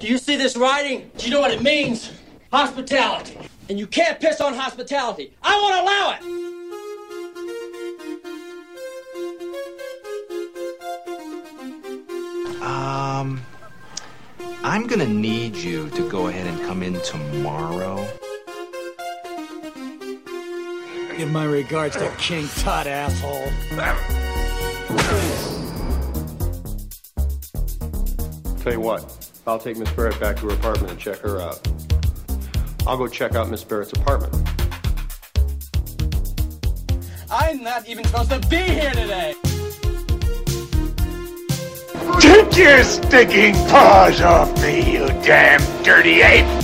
Do you see this writing? Do you know what it means? Hospitality. And you can't piss on hospitality. I won't allow it. Um, I'm gonna need you to go ahead and come in tomorrow. Give my regards to King Tut, asshole. Tell you what, I'll take Miss Barrett back to her apartment and check her out. I'll go check out Miss Barrett's apartment. I'm not even supposed to be here today. Take your stinking paws off me, you damn dirty ape!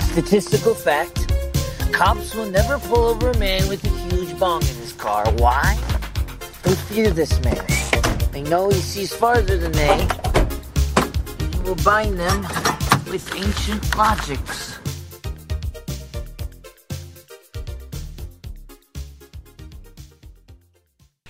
Statistical fact cops will never pull over a man with a huge bong in his car. Why? They fear this man. They know he sees farther than they. He will bind them with ancient logics.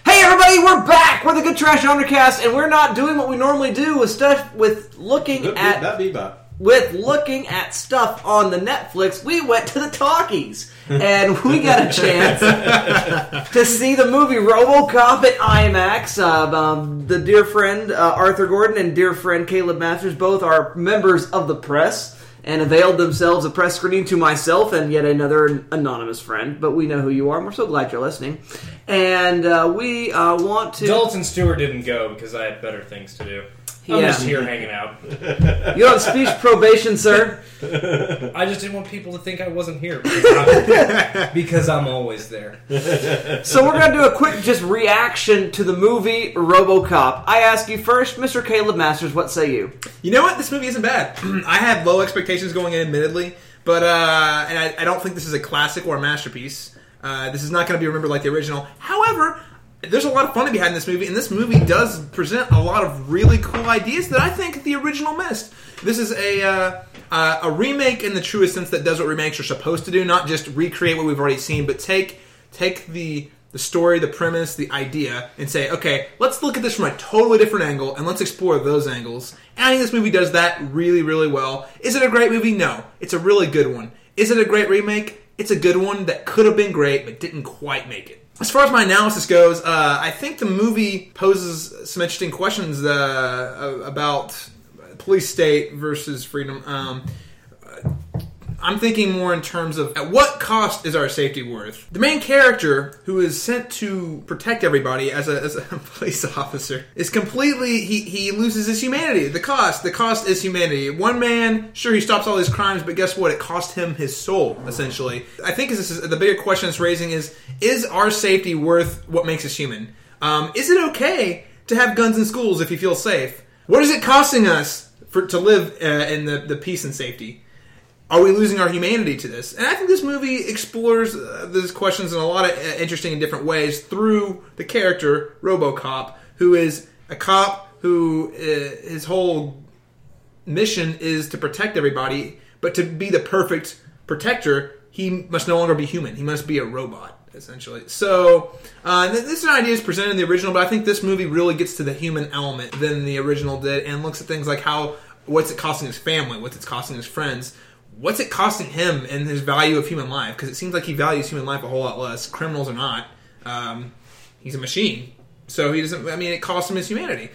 Hey everybody, we're back with a good trash genre cast, and we're not doing what we normally do with stuff with looking at that bebop. With looking at stuff on the Netflix. We went to the talkies and we got a chance to see the movie RoboCop at IMAX. Uh, um, the dear friend uh, Arthur Gordon and dear friend Caleb Masters both are members of the press and availed themselves a press screening to myself and yet another anonymous friend. But we know who you are, and we're so glad you're listening. And uh, we uh, want to. Dalton Stewart didn't go because I had better things to do. I'm Yeah. just here hanging out. You're on speech probation, sir. I just didn't want people to think I wasn't here because I'm, because I'm always there. So we're gonna do a quick just reaction to the movie RoboCop. I ask you first, Mr. Caleb Masters. What say you? You know what? This movie isn't bad. I had low expectations going in, admittedly, but uh, and I, I don't think this is a classic or a masterpiece. Uh, this is not going to be remembered like the original. However, there's a lot of fun behind this movie, and this movie does present a lot of really cool ideas that I think the original missed. This is a uh, uh, a remake in the truest sense that does what remakes are supposed to do, not just recreate what we've already seen, but take take the the story, the premise, the idea, and say, okay, let's look at this from a totally different angle and let's explore those angles. And I think this movie does that really, really well. Is it a great movie? No. It's a really good one. Is it a great remake? It's a good one that could have been great but didn't quite make it. As far as my analysis goes, uh, I think the movie poses some interesting questions uh, about police state versus freedom. Um, I'm thinking more in terms of at what cost is our safety worth? The main character, who is sent to protect everybody as a, as a police officer, is completely he, he loses his humanity. The cost, the cost is humanity. One man, sure, he stops all these crimes, but guess what? It cost him his soul. Essentially, I think this is the bigger question it's raising is: Is our safety worth what makes us human? Um, is it okay to have guns in schools if you feel safe? What is it costing us for to live uh, in the, the peace and safety? Are we losing our humanity to this? And I think this movie explores uh, those questions in a lot of uh, interesting and different ways through the character RoboCop, who is a cop who uh, his whole mission is to protect everybody, but to be the perfect protector, he must no longer be human. He must be a robot. Essentially, so uh, th- this idea is presented in the original, but I think this movie really gets to the human element than the original did, and looks at things like how what's it costing his family, what's it costing his friends, what's it costing him and his value of human life? Because it seems like he values human life a whole lot less. Criminals are not. Um, he's a machine, so he doesn't. I mean, it costs him his humanity.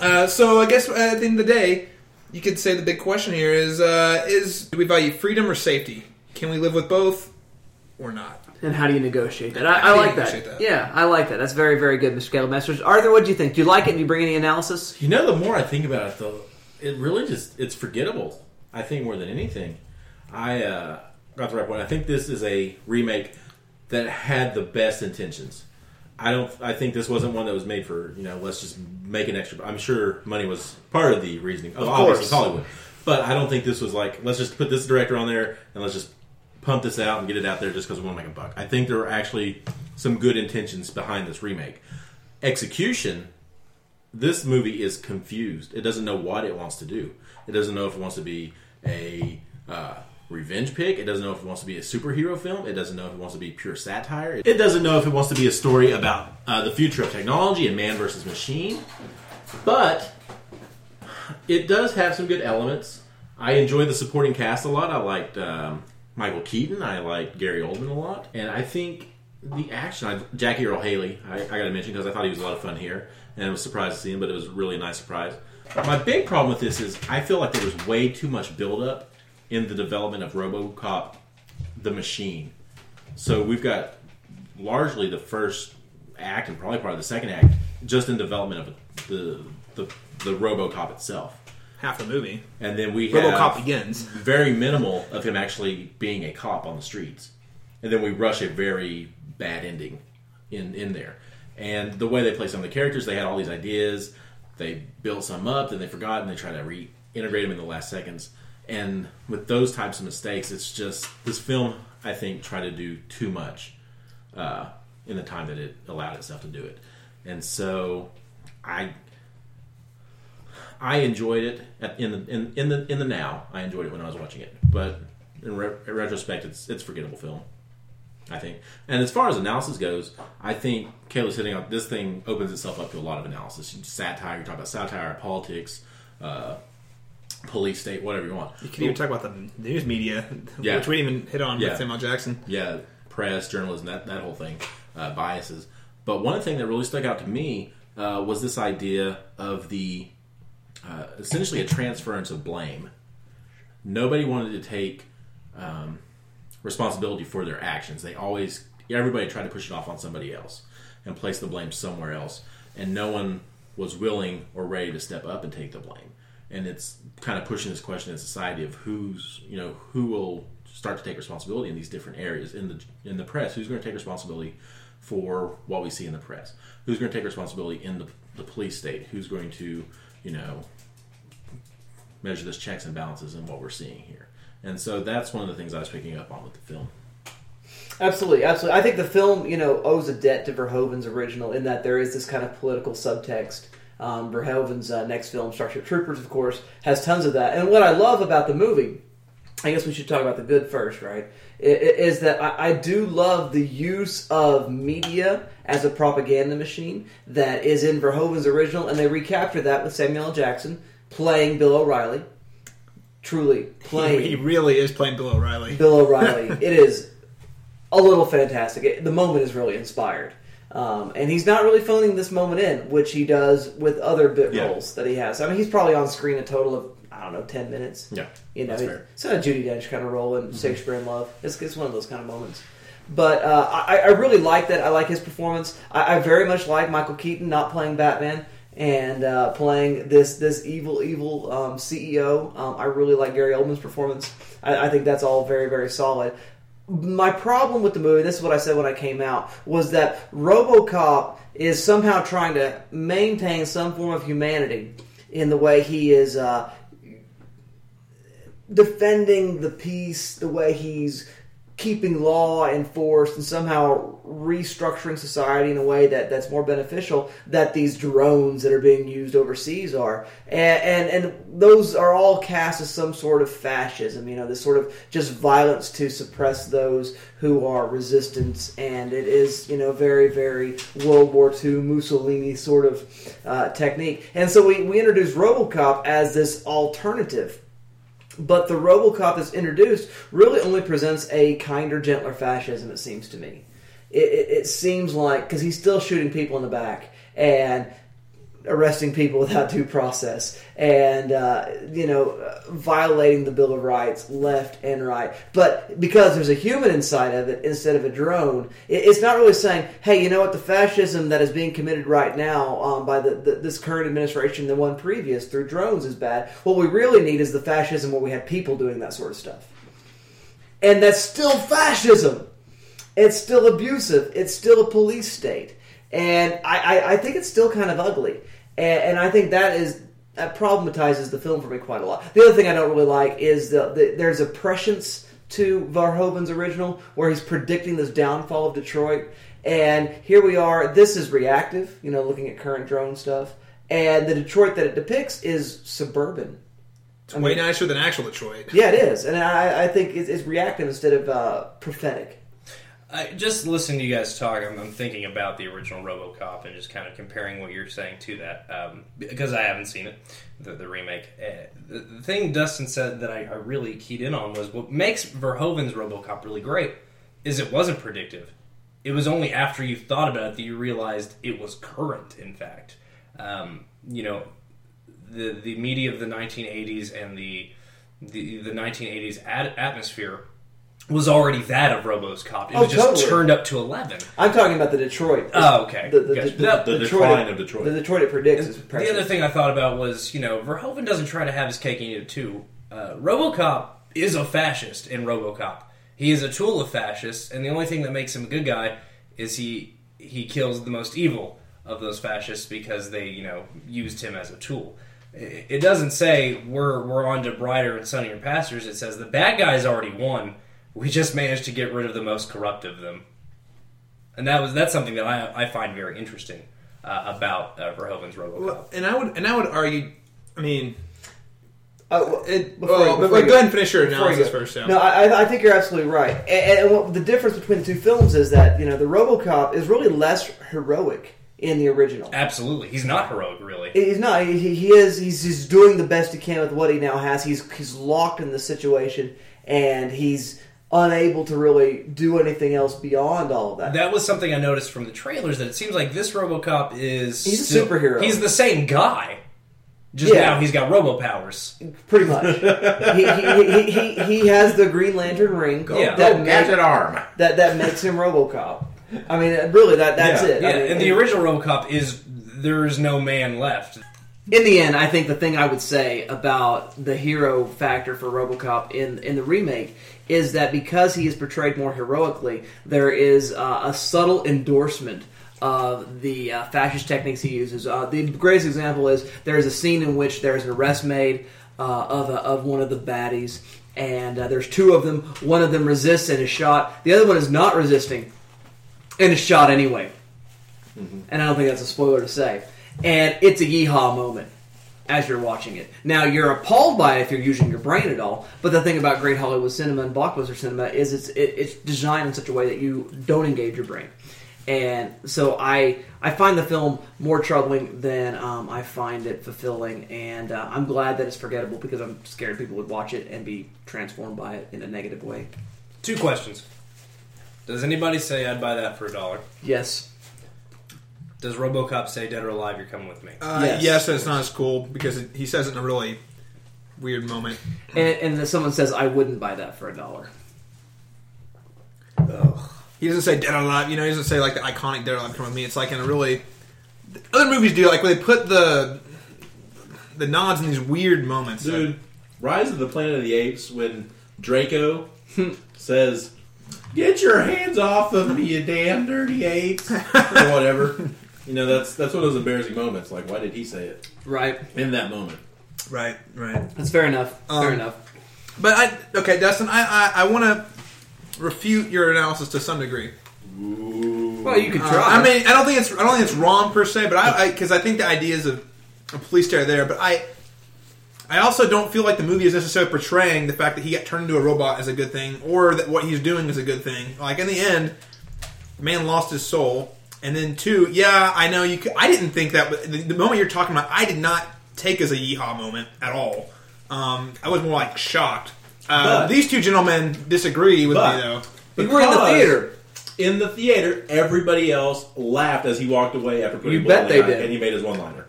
Uh, so I guess at the end of the day, you could say the big question here is: uh, is do we value freedom or safety? Can we live with both or not? And how do you negotiate that? I, I like that. that? Yeah, I like that. That's very, very good, Mr. Caleb Masters. Arthur, what do you think? Do you like it? Do you bring any analysis? You know, the more I think about it, though, it really just it's forgettable. I think more than anything, I uh, got the right point. I think this is a remake that had the best intentions. I don't. I think this wasn't one that was made for you know. Let's just make an extra. I'm sure money was part of the reasoning. Of obviously, course. it's Hollywood, but I don't think this was like let's just put this director on there and let's just pump this out and get it out there just because we want to make a buck. I think there were actually some good intentions behind this remake. Execution this movie is confused. It doesn't know what it wants to do. It doesn't know if it wants to be a uh, revenge pick. It doesn't know if it wants to be a superhero film. It doesn't know if it wants to be pure satire. It doesn't know if it wants to be a story about uh, the future of technology and man versus machine. But it does have some good elements. I enjoy the supporting cast a lot. I liked um, Michael Keaton. I liked Gary Oldman a lot, and I think the action. I, Jackie Earle Haley. I, I got to mention because I thought he was a lot of fun here, and I was surprised to see him. But it was really a nice surprise. My big problem with this is I feel like there was way too much buildup in the development of RoboCop, the machine. So we've got largely the first act and probably part of the second act just in development of the the, the RoboCop itself. Half the movie. And then we have RoboCop begins. very minimal of him actually being a cop on the streets, and then we rush a very bad ending in in there. And the way they play some of the characters, they had all these ideas, they built some up, then they forgot, and they try to reintegrate them in the last seconds. And with those types of mistakes, it's just this film. I think tried to do too much uh, in the time that it allowed itself to do it, and so I I enjoyed it at, in the in, in the in the now. I enjoyed it when I was watching it, but in, re- retrospect, it's it's forgettable film. I think. And as far as analysis goes, I think Caleb's hitting on this thing opens itself up to a lot of analysis. Satire, you talk about satire, politics, uh, police state, whatever you want. You can even talk about the news media, Yeah. which we didn't even hit on Yeah. with Samuel Jackson. yeah, press, journalism, that, that whole thing, uh, biases. But one thing that really stuck out to me uh, was this idea of the uh, essentially a transference of blame. Nobody wanted to take um, responsibility for their actions. They always, everybody tried to push it off on somebody else and place the blame somewhere else. And no one was willing or ready to step up and take the blame. And it's kind of pushing this question in society of who's, you know, who will start to take responsibility in these different areas in the in the press. Who's going to take responsibility for what we see in the press? Who's going to take responsibility in the, the police state? Who's going to, you know, measure this checks and balances in what we're seeing here? And so that's one of the things I was picking up on with the film. Absolutely, absolutely. I think the film, you know, owes a debt to Verhoeven's original in that there is this kind of political subtext. Um, Verhoeven's uh, next film, Starship Troopers, of course, has tons of that. And what I love about the movie, I guess we should talk about the good first, right? Is that I do love the use of media as a propaganda machine that is in Verhoeven's original, and they recapture that with Samuel L. Jackson playing Bill O'Reilly. Truly playing He really is playing Bill O'Reilly. Bill O'Reilly. it is a little fantastic. It, the moment is really inspired. Um, and he's not really phoning this moment in, which he does with other bit Yeah. roles that he has. I mean, he's probably on screen a total of I don't know ten minutes. Yeah, you know, that's it's not a Judi Dench kind of role in Shakespeare in Love. It's, it's one of those kind of moments. But uh, I, I really like that. I like his performance. I, I very much like Michael Keaton not playing Batman and uh, playing this this evil evil um, CEO. Um, I really like Gary Oldman's performance. I, I think that's all very very solid. My problem with the movie, this is what I said when I came out, was that RoboCop is somehow trying to maintain some form of humanity in the way he is uh, defending the peace, the way he's keeping law enforced and somehow restructuring society in a way that, that's more beneficial that these drones that are being used overseas are. And, and and those are all cast as some sort of fascism you know this sort of just violence to suppress those who are resistance and it is you know very very World War II Mussolini sort of uh, technique. And so we, we introduced RoboCop as this alternative but the RoboCop that's introduced really only presents a kinder, gentler fascism. It seems to me. It, it, it seems like because he's still shooting people in the back and arresting people without due process, and uh, you know violating the Bill of Rights left and right. But because there's a human inside of it instead of a drone, it's not really saying, "Hey, you know what? The fascism that is being committed right now um, by the, the, this current administration, the one previous through drones, is bad." What we really need is the fascism where we have people doing that sort of stuff, and that's still fascism. It's still abusive. It's still a police state, and I, I, I think it's still kind of ugly. And, and I think that is that problematizes the film for me quite a lot. The other thing I don't really like is the, the there's a prescience to Verhoeven's original where he's predicting this downfall of Detroit, and here we are. This is reactive, you know, looking at current drone stuff, and the Detroit that it depicts is suburban. It's way nicer than actual Detroit. Yeah, it is, and I, I think it's, it's reactive instead of uh, prophetic. I, just listening to you guys talk, I'm, I'm thinking about the original RoboCop and just kind of comparing what you're saying to that um, because I haven't seen it, the, the remake. Uh, the, the thing Dustin said that I, I really keyed in on was what makes Verhoeven's RoboCop really great is it wasn't predictive. It was only after you thought about it that you realized it was current. In fact, um, you know, the the media of the 1980s and the the, the 1980s ad- atmosphere was already that of RoboCop. It Oh, was just totally. turned up to 11. I'm talking about the Detroit. Oh, okay. The, the, Gotcha. the, No, the Detroit decline of Detroit. The Detroit it predicts is The other thing I thought about was, you know, Verhoeven doesn't try to have his cake and eat it too. Uh, RoboCop is a fascist in RoboCop. He is a tool of fascists, and the only thing that makes him a good guy is he he kills the most evil of those fascists because they, you know, used him as a tool. It it doesn't say we're we're on to brighter and sunnier pastures. It says the bad guys already won. We just managed to get rid of the most corrupt of them, and that was that's something that I I find very interesting uh, about uh, Verhoeven's RoboCop. Well, and I would and I would argue. I mean, Uh, well, it, before well, you- but- before but go go- ahead and finish your before you analysis first. Yeah. No, I, I think you're absolutely right. And, and what, the difference between the two films is that you know the RoboCop is really less heroic in the original. Absolutely, he's not heroic, really. He's not. He, he is. He's, he's doing the best he can with what he now has. He's he's locked in the situation, and he's unable to really do anything else beyond all of that. That was something I noticed from the trailers that it seems like this RoboCop is He's a superhero. He's the same guy, just Yeah. now he's got Robo powers. Pretty much. he, he, he, he, he has the Green Lantern ring. Yeah. Oh, that Go gadget make- arm. That that makes him RoboCop. I mean, really, that that's Yeah. it. Yeah, I mean, and the original RoboCop is there is no man left. in the end, I think the thing I would say about the hero factor for RoboCop in in the remake is that because he is portrayed more heroically, there is uh, a subtle endorsement of the uh, fascist techniques he uses. Uh, the greatest example is there is a scene in which there is an arrest made uh, of a, of one of the baddies. And uh, there's two of them. One of them resists and is shot. The other one is not resisting and is shot anyway. And I don't think that's a spoiler to say. And it's a yeehaw moment as you're watching it. Now you're appalled by it if you're using your brain at all. But the thing about great Hollywood cinema and blockbuster cinema is it's it, it's designed in such a way that you don't engage your brain. And so I I find the film more troubling than um, I find it fulfilling, and uh, I'm glad that it's forgettable because I'm scared people would watch it and be transformed by it in a negative way. Two questions. Does anybody say I'd buy that for a dollar? Yes, Does RoboCop say "Dead or Alive"? You're coming with me. Uh, Yes. yes. and it's not as cool because it, he says it in a really weird moment. and and then someone says I wouldn't buy that for a dollar. He doesn't say "Dead or Alive," you know. He doesn't say like the iconic "Dead or Alive" come with me. It's like in a really other movies do like when they put the the nods in these weird moments. Dude, Rise of the Planet of the Apes when Draco says, "Get your hands off of me, you damn dirty apes," or whatever. You know, that's that's one of those embarrassing moments. Like, why did he say it Right. in that moment? right, right. That's fair enough. fair Um, enough. But I okay, Dustin. I I, I want to refute your analysis to some degree. Well, you could Uh, try. I mean, I don't think it's I don't think it's wrong per se, but I because I, think the ideas of a police state are there, but I I also don't feel like the movie is necessarily portraying the fact that he got turned into a robot as a good thing, or that what he's doing is a good thing. Like in the end, the man lost his soul, and then two, yeah, I know you. Could, I didn't think that, but the, the moment you're talking about, I did not take as a yeehaw moment at all. Um, I was more like shocked. Uh, But- these two gentlemen disagree with But- me though. we were in the theater. In the theater, everybody else laughed as he walked away after putting You blood bet in they did. and he made his one-liner.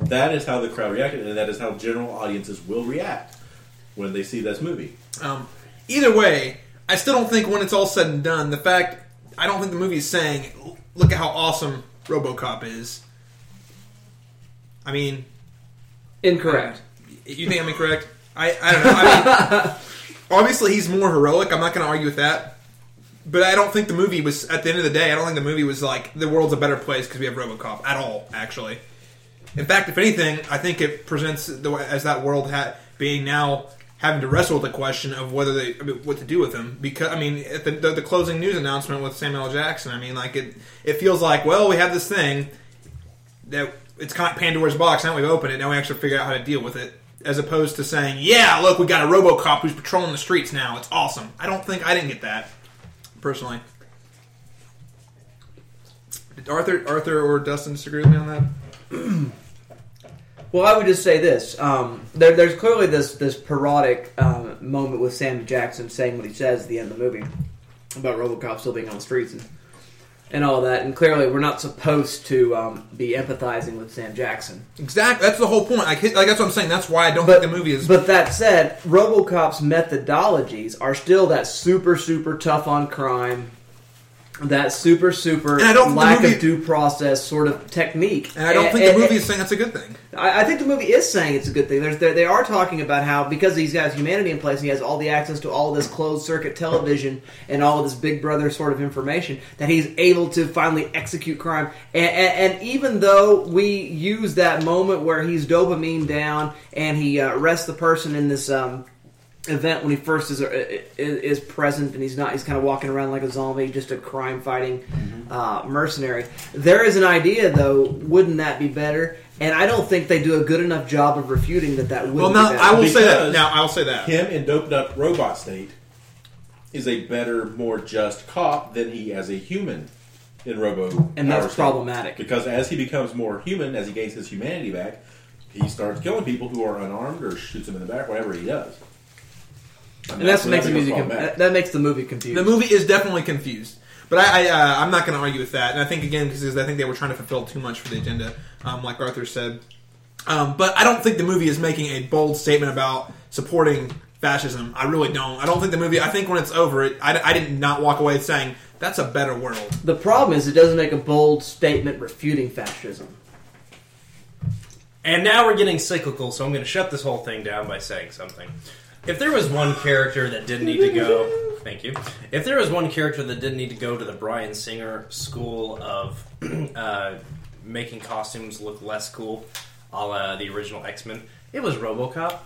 That is how the crowd reacted, and that is how general audiences will react when they see this movie. Um, either way, I still don't think when it's all said and done, the fact I don't think the movie is saying, "Look at how awesome RoboCop is." I mean, Incorrect. you think I'm incorrect? I I don't know. I mean, obviously he's more heroic. I'm not going to argue with that. But I don't think the movie was at the end of the day. I don't think the movie was like the world's a better place because we have RoboCop at all. Actually, in fact, if anything, I think it presents the as that world ha- being now having to wrestle with the question of whether they I mean, what to do with him. Because I mean, the, the, the closing news announcement with Samuel. Jackson, I mean, like it it feels like well, we have this thing that it's kind of Pandora's box. Now we've opened it. Now we actually figure out how to deal with it. As opposed to saying, "Yeah, look, we got a RoboCop who's patrolling the streets now. It's awesome." I don't think I didn't get that personally. Did Arthur, Arthur, or Dustin disagree with me on that? Well, I would just say this: um, there, there's clearly this this parodic um, moment with Sam Jackson saying what he says at the end of the movie about RoboCop still being on the streets and and all that. And clearly, we're not supposed to um, be empathizing with Sam Jackson. Exactly. That's the whole point. Like, like that's what I'm saying. That's why I don't think the movie is. But that said, RoboCop's methodologies are still that super super tough on crime. That super super And I don't lack movie- of due process sort of technique, and I don't think the movie is saying that's a good thing. I, I think the movie is saying it's a good thing. There's, they they are talking about how because he's got humanity in place, and he has all the access to all this closed circuit television and all of this Big Brother sort of information, that he's able to finally execute crime. And, and, and even though we use that moment where he's dopamine down and he uh, arrests the person in this. Um, event when he first is, is is present and he's not he's kind of walking around like a zombie just a crime fighting uh, mercenary there is an idea though wouldn't that be better and I don't think they do a good enough job of refuting that that would Well, be now. I will say that. Now I'll say that. Him in doped up robot state is a better, more just cop than he as a human in Robo. And that's Power State. problematic. because as he becomes more human, as he gains his humanity back, he starts killing people who are unarmed or shoots them in the back, whatever he does. And that's what makes the I think music what's problematic. that, that makes the movie confused The movie is definitely confused. But I, I uh, I'm not going to argue with that. And I think again because I think they were trying to fulfill too much for the agenda, um, like Arthur said. Um, but I don't think the movie is making a bold statement about supporting fascism. I really don't. I don't think the movie. I think when it's over, it, I, I did not walk away saying that's a better world. the problem is it doesn't make a bold statement refuting fascism And now we're getting cyclical, so I'm going to shut this whole thing down by saying something. If there was one character that didn't need to go, thank you. If there was one character that didn't need to go to the Bryan Singer school of uh, making costumes look less cool, a la the original X Men, it was RoboCop.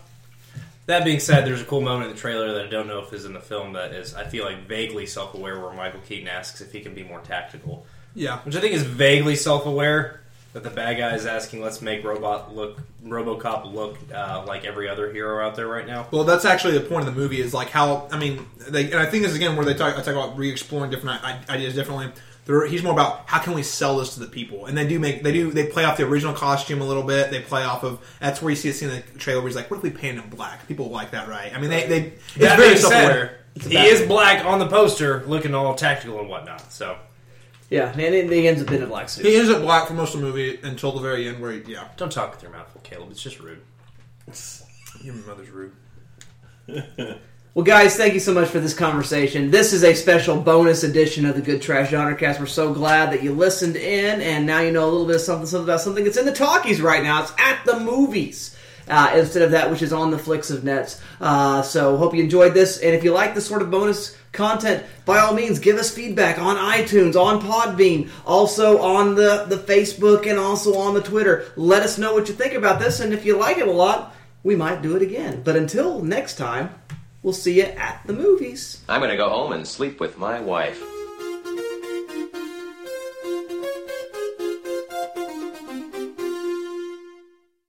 That being said, there's a cool moment in the trailer that I don't know if is in the film that is, I feel like, vaguely self aware, where Michael Keaton asks if he can be more tactical Yeah. which I think is vaguely self-aware. That the bad guy is asking, let's make robot look, RoboCop look uh, like every other hero out there right now. Well, that's actually the point of the movie is like how I mean, they, and I think this is again where they talk. I talk about re-exploring different ideas differently. They're, he's more about how can we sell this to the people, and they do make they do they play off the original costume a little bit. They play off of that's where you see a scene in the trailer where he's like, "What if we paint him black?" People like that, right? I mean, they they it's That very being self-aware. he is black on the poster, looking all tactical and whatnot. So yeah and it, it ends up in a black suit He ends up black for most of the movie until the very end, where he, yeah, don't talk with your mouth full, Caleb. It's just rude. your mother's rude. Well, guys, thank you so much for this conversation. This is a special bonus edition of the Good Trash Genre Cast. We're so glad that you listened in, and now you know a little bit of something, something about something that's in the talkies right now. It's at the movies. Uh, instead of that, which is on the flicks of nets. Uh, so, hope you enjoyed this. And if you like this sort of bonus content, by all means, give us feedback on iTunes, on Podbean, also on the, the Facebook, and also on the Twitter. Let us know what you think about this. And if you like it a lot, we might do it again. But until next time, we'll see you at the movies. I'm gonna go home and sleep with my wife.